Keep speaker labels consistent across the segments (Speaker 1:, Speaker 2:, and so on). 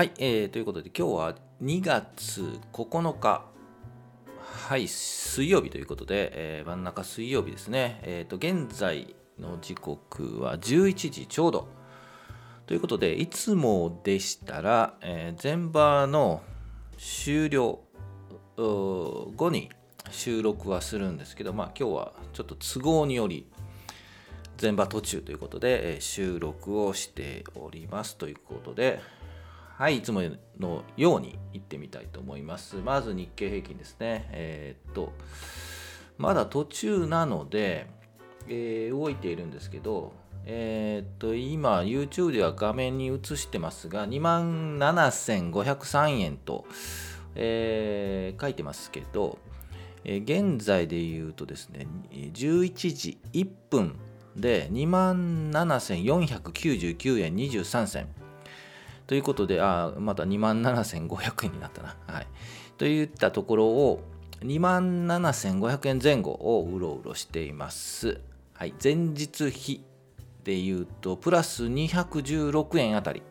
Speaker 1: はい、えー、ということで今日は2月9日。はい水曜日ということで、えー、真ん中水曜日ですね。え、ー、と現在の時刻は11時ちょうど。ということでいつもでしたら、えー、前場の終了後に収録はするんですけどまあ今日はちょっと都合により前場途中ということで、え収録をしておりますということではい、いつものように行ってみたいと思います。まず日経平均ですね。えー、っと、まだ途中なので、えー、動いているんですけど、えー、っと、今、YouTube では画面に映してますが、27,503円と、えー、書いてますけど、え、現在で言うとですね、11時1分で27,499円23銭。ということで、あまた2万7500円になったな。はい。といったところを、2万7500円前後をうろうろしています。はい。前日比で言うと、プラス216円あたり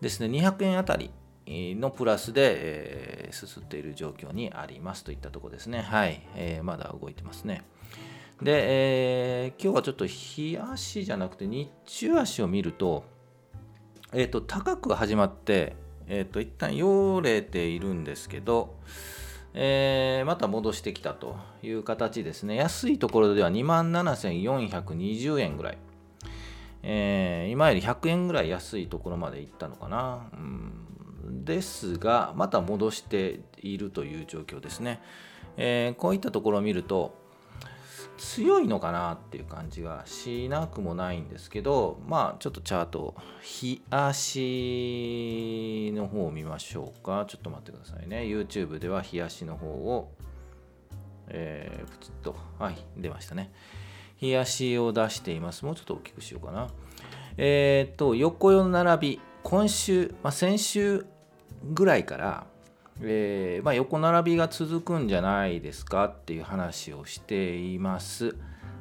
Speaker 1: ですね。200円あたりのプラスで、えー、すすっている状況にありますといったところですね。はい。えー、まだ動いてますね。で、えー、今日はちょっと日足じゃなくて日中足を見ると、えっ、ー、と、高く始まって、えっ、ー、と、一旦よれているんですけど、えー、また戻してきたという形ですね。安いところでは27,420円ぐらい。えー、今より100円ぐらい安いところまで行ったのかな。うんですが、また戻しているという状況ですね。えー、こういったところを見ると、強いのかなっていう感じがしなくもないんですけどまあちょっとチャート日足の方を見ましょうか。ちょっと待ってくださいね。YouTube では日足の方をえー、プチッとはい出ましたね。日足を出しています。もうちょっと大きくしようかな。えっ、と横の並び今週、まあ、先週ぐらいからえー、まあ、横並びが続くんじゃないですかっていう話をしています。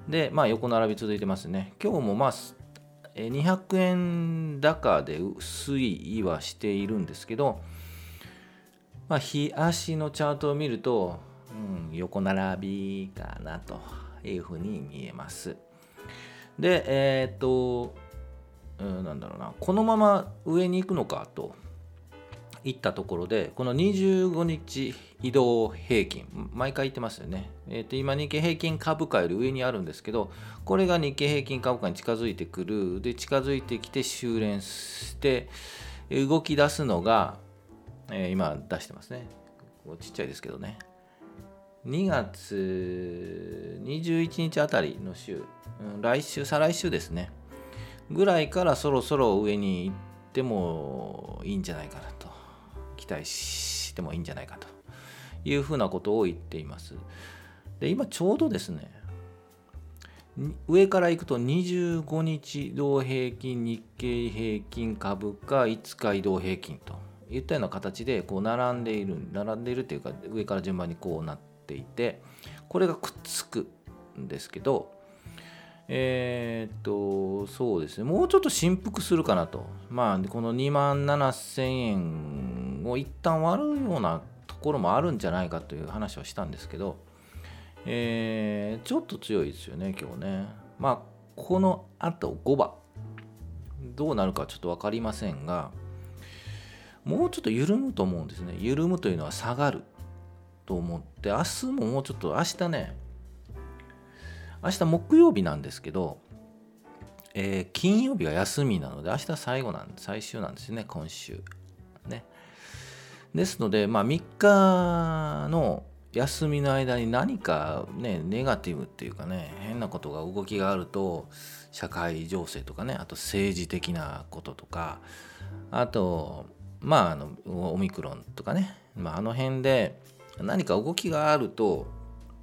Speaker 1: で、まあ、横並び続いてますね。今日もまあ200円高で推移はしているんですけど、まあ、日足のチャートを見ると、うん、横並びかなというふうに見えます。で、えー、っと、うん、なんだろうな、このまま上に行くのかと行ったところで、この25日移動平均、毎回言ってますよね。えー、と今、日経平均株価より上にあるんですけど、これが日経平均株価に近づいてくる、で、近づいてきて修練して、動き出すのが、えー、今出してますね。ちっちゃいですけどね。2月21日あたりの週、来週、再来週ですね。ぐらいからそろそろ上に行ってもいいんじゃないかなと。待してもいいんじゃないかというふうなことを言っています。で今ちょうどですね上からいくと25日移動平均日経平均株価5日移動平均といったような形でこう並んでいる並んでいるというか上から順番にこうなっていてこれがくっつくんですけどえー、っと、そうですね、もうちょっと振幅するかなと。まあ、この2万7000円を一旦割るようなところもあるんじゃないかという話をしたんですけど、えー、ちょっと強いですよね、今日ね。まあ、このあと5番、どうなるかちょっと分かりませんが、もうちょっと緩むと思うんですね。緩むというのは下がると思って、明日ももうちょっと、明日ね、明日木曜日なんですけど、えー、金曜日が休みなので、明日最後なん、最終なんですね、今週。ね。ですので、まあ、3日の休みの間に何かね、ネガティブっていうかね、変なことが動きがあると、社会情勢とかね、あと政治的なこととか、あと、まあ、あのオミクロンとかね、まあ、あの辺で何か動きがあると、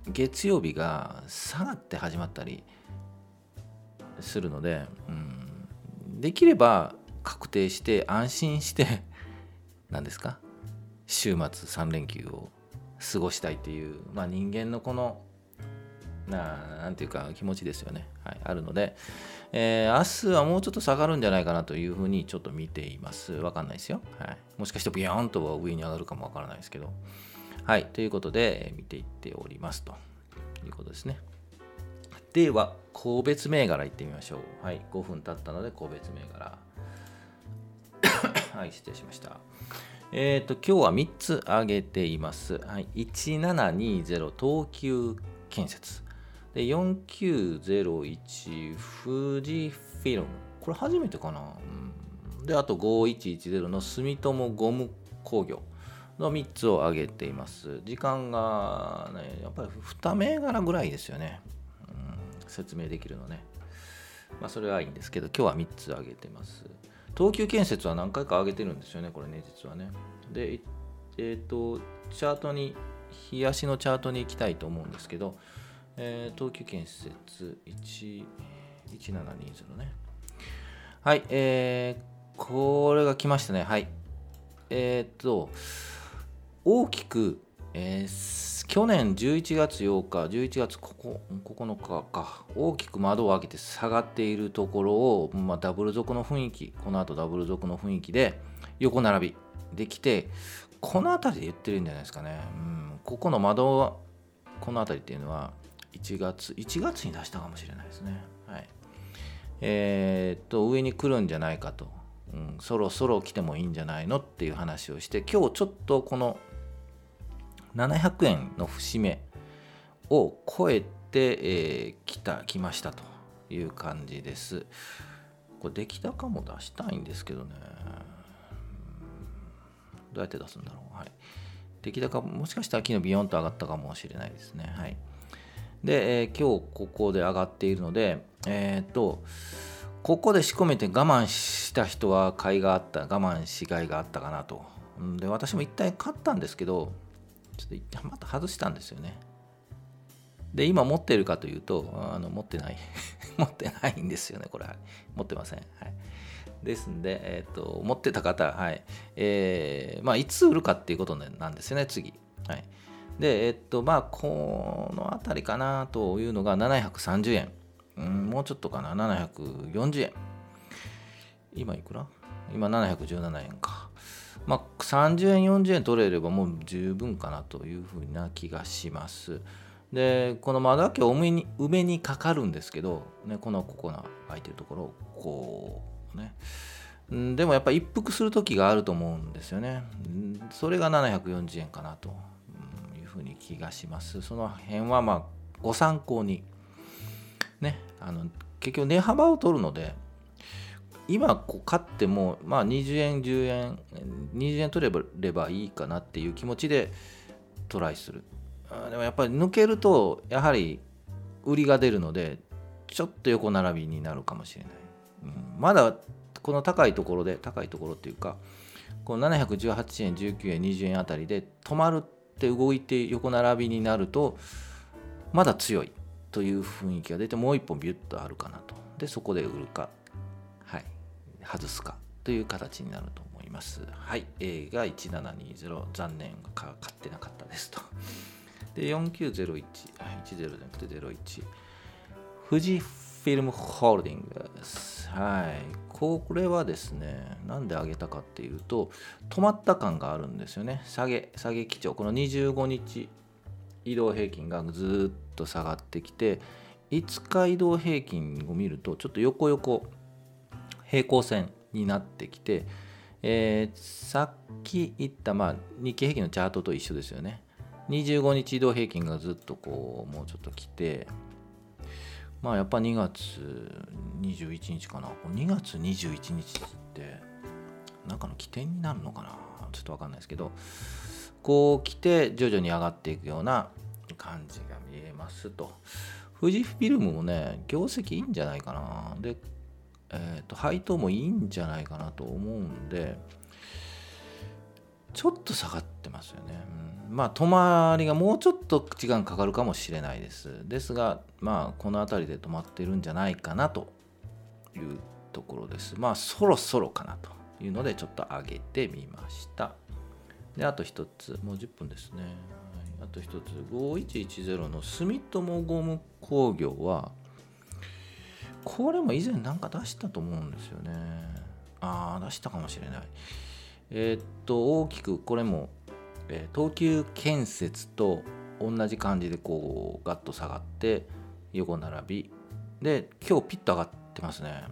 Speaker 1: 月曜日が下がって始まったりするので、うん、できれば確定して安心して 何ですか？週末3連休を過ごしたいという、まあ、人間のこのななんていうか気持ちですよね、はい、あるので、えー、明日はもうちょっと下がるんじゃないかなというふうにちょっと見ています。わかんないですよ。はい、もしかしてビヨーンと上に上がるかもわからないですけど。はい、ということで、見ていっておりますということですね。では、個別銘柄いってみましょう。はい、5分経ったので個別銘柄。はい、失礼しました。えっ、ー、と、今日は3つ挙げています。はい、1720東急建設。で、4901富士フィルム。これ初めてかな、うん、で、あと5110の住友ゴム工業の3つを挙げています。時間がね、やっぱり2銘柄ぐらいですよね。うん、説明できるのね。まあ、それはいいんですけど、今日は3つ挙げてます。東急建設は何回か上げてるんですよね、これね、実はね。で、えっ、ー、と、チャートに、冷やしのチャートに行きたいと思うんですけど、えー、東急建設1720ね。はい、えー、これが来ましたね。はい。えー、っと、大きく、えー、去年11月8日、11月9日か、大きく窓を開けて下がっているところを、まあ、ダブル底の雰囲気、この後ダブル底の雰囲気で横並びできて、この辺りで言ってるんじゃないですかね。うん、ここの窓は、この辺りっていうのは、1月、1月に出したかもしれないですね。はい。えー、っと、上に来るんじゃないかと、うん、そろそろ来てもいいんじゃないのっていう話をして、今日ちょっとこの700円の節目を超えて、えー、来た、来ましたという感じです。これ出来高も出したいんですけどね。どうやって出すんだろう。はい。出来高もしかしたら昨日ビヨンと上がったかもしれないですね。はい。で、えー、今日ここで上がっているので、えっ、と、ここで仕込めて我慢した人は買いがあった、我慢しがいがあったかなと。で、私も一体買ったんですけど、ちょっとまた外したんですよね。で、今持ってるかというと、あの持ってない。持ってないんですよね、これ。持ってません。はい。ですんで、え、ー、と、持ってた方、はい。えー、まあ、いつ売るかっていうことなんですよね、次。はい。で、えっと、まあ、この辺りかなというのが730円。うん、もうちょっとかな、740円。今いくら？今717円か。まあ、30円、40円取れればもう十分かなというふうな気がします。で、この窓開けを梅に梅にかかるんですけど、ね、このここの開いてるところこうね。でもやっぱ一服する時があると思うんですよね。それが740円かなというふうに気がします。その辺はまあご参考にねあの結局値幅を取るので今こう買ってもまあ20円10円20円取れればいいかなっていう気持ちでトライする。でもやっぱり抜けるとやはり売りが出るのでちょっと横並びになるかもしれない、うん、まだこの高いところで高いところっていうかこの718円19円20円あたりで止まるって動いて横並びになるとまだ強いという雰囲気が出てもう一本ビュッとあるかなと。でそこで売るか。外すかという形になると思います。はい。A が1720残念買ってなかったですと。で4901 10じゃなくて01富士フィルムホールディングス。はい。これはですねなんで上げたかっていうと止まった感があるんですよね。下げ下げ基調。この25日移動平均がずっと下がってきて5日移動平均を見るとちょっと横横平行線になってきて、えー、さっき言った、まあ、日経平均のチャートと一緒ですよね。25日移動平均がずっとこうもうちょっと来てまあやっぱ2月21日かな。2月21日ってなんかの起点になるのかな。ちょっと分かんないですけどこう来て徐々に上がっていくような感じが見えますと。富士フィルムもね業績いいんじゃないかな。でえっ、ー、と配当もいいんじゃないかなと思うんでちょっと下がってますよね、うん、まあ止まりがもうちょっと時間かかるかもしれないです。ですがまあこの辺りで止まってるんじゃないかなというところです。まあそろそろかなというのでちょっと上げてみました。であと1つもう10分ですね、はい、ああと一つ5110の住友ゴム工業はこれも以前なんか出したと思うんですよね。ああ出したかもしれない。えー、っと大きくこれも、えー、東急建設と同じ感じでこうガッと下がって横並び。で今日ピッと上がってますね。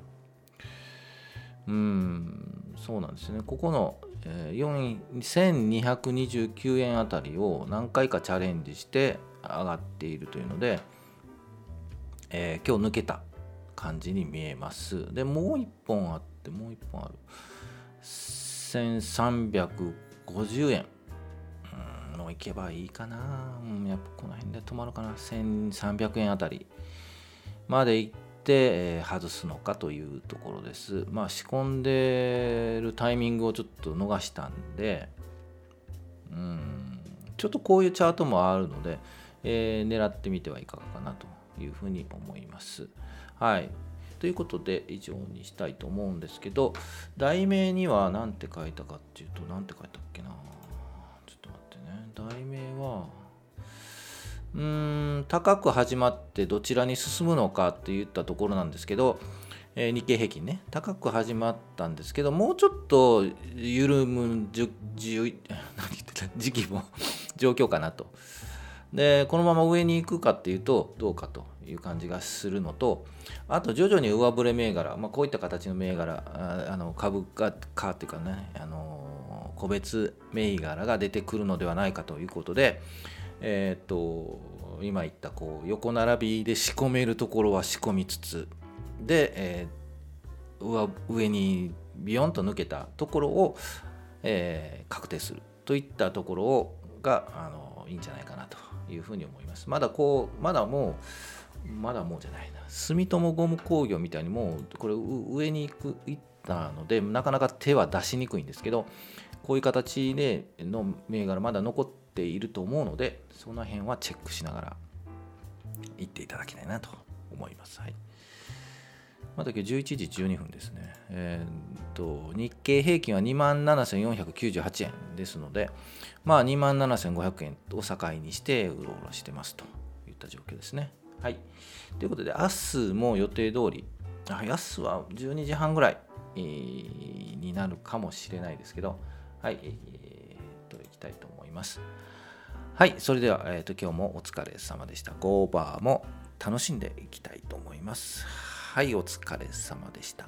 Speaker 1: うんそうなんですね。ここの、えー、4229円あたりを何回かチャレンジして上がっているというので、えー、今日抜けた。感じに見えます。でもう1本あってもう1本ある。1350円の行けばいいかな、う、やっぱこの辺で止まるかな。1300円あたりまで行って、えー、外すのかというところです。まあ仕込んでるタイミングをちょっと逃したんでうんちょっとこういうチャートもあるので、えー、狙ってみてはいかがかなというふうに思います。はい。ということで以上にしたいと思うんですけど題名には何て書いたかっていうと何て書いたっけな。ちょっと待ってね。題名はうーん高く始まってどちらに進むのかって言ったところなんですけど、えー、日経平均ね。高く始まったんですけどもうちょっと緩むじゅじゅ 何言ってた？時期も状況かなと。でこのまま上に行くかっていうとどうかという感じがするのとあと徐々に上振れ銘柄、まあ、こういった形の銘柄あの株価かっていうかねあの個別銘柄が出てくるのではないかということで、えっ、と今言ったこう横並びで仕込めるところは仕込みつつで、えー、上上にビヨンと抜けたところを、えー、確定するといったところをがあのいいんじゃないかなというふうに思います。まだこうまだもうまだもうじゃないな住友ゴム工業みたいにもうこれ上に行く行ったのでなかなか手は出しにくいんですけどこういう形での銘柄まだ残っていると思うのでその辺はチェックしながら行っていただきたいなと思います。はい、まだ今日11時12分ですね。えー、っと日経平均は27,498円ですので、まあ27,500円を境にしてうろうろしてますといった状況ですね。はい。ということで、明日も予定通り、あ明日は12時半ぐらいになるかもしれないですけど、はい、えー、といきたいと思います。はい、それでは、えーと、今日もお疲れ様でした。ゴーバーも楽しんでいきたいと思います。はい、お疲れ様でした。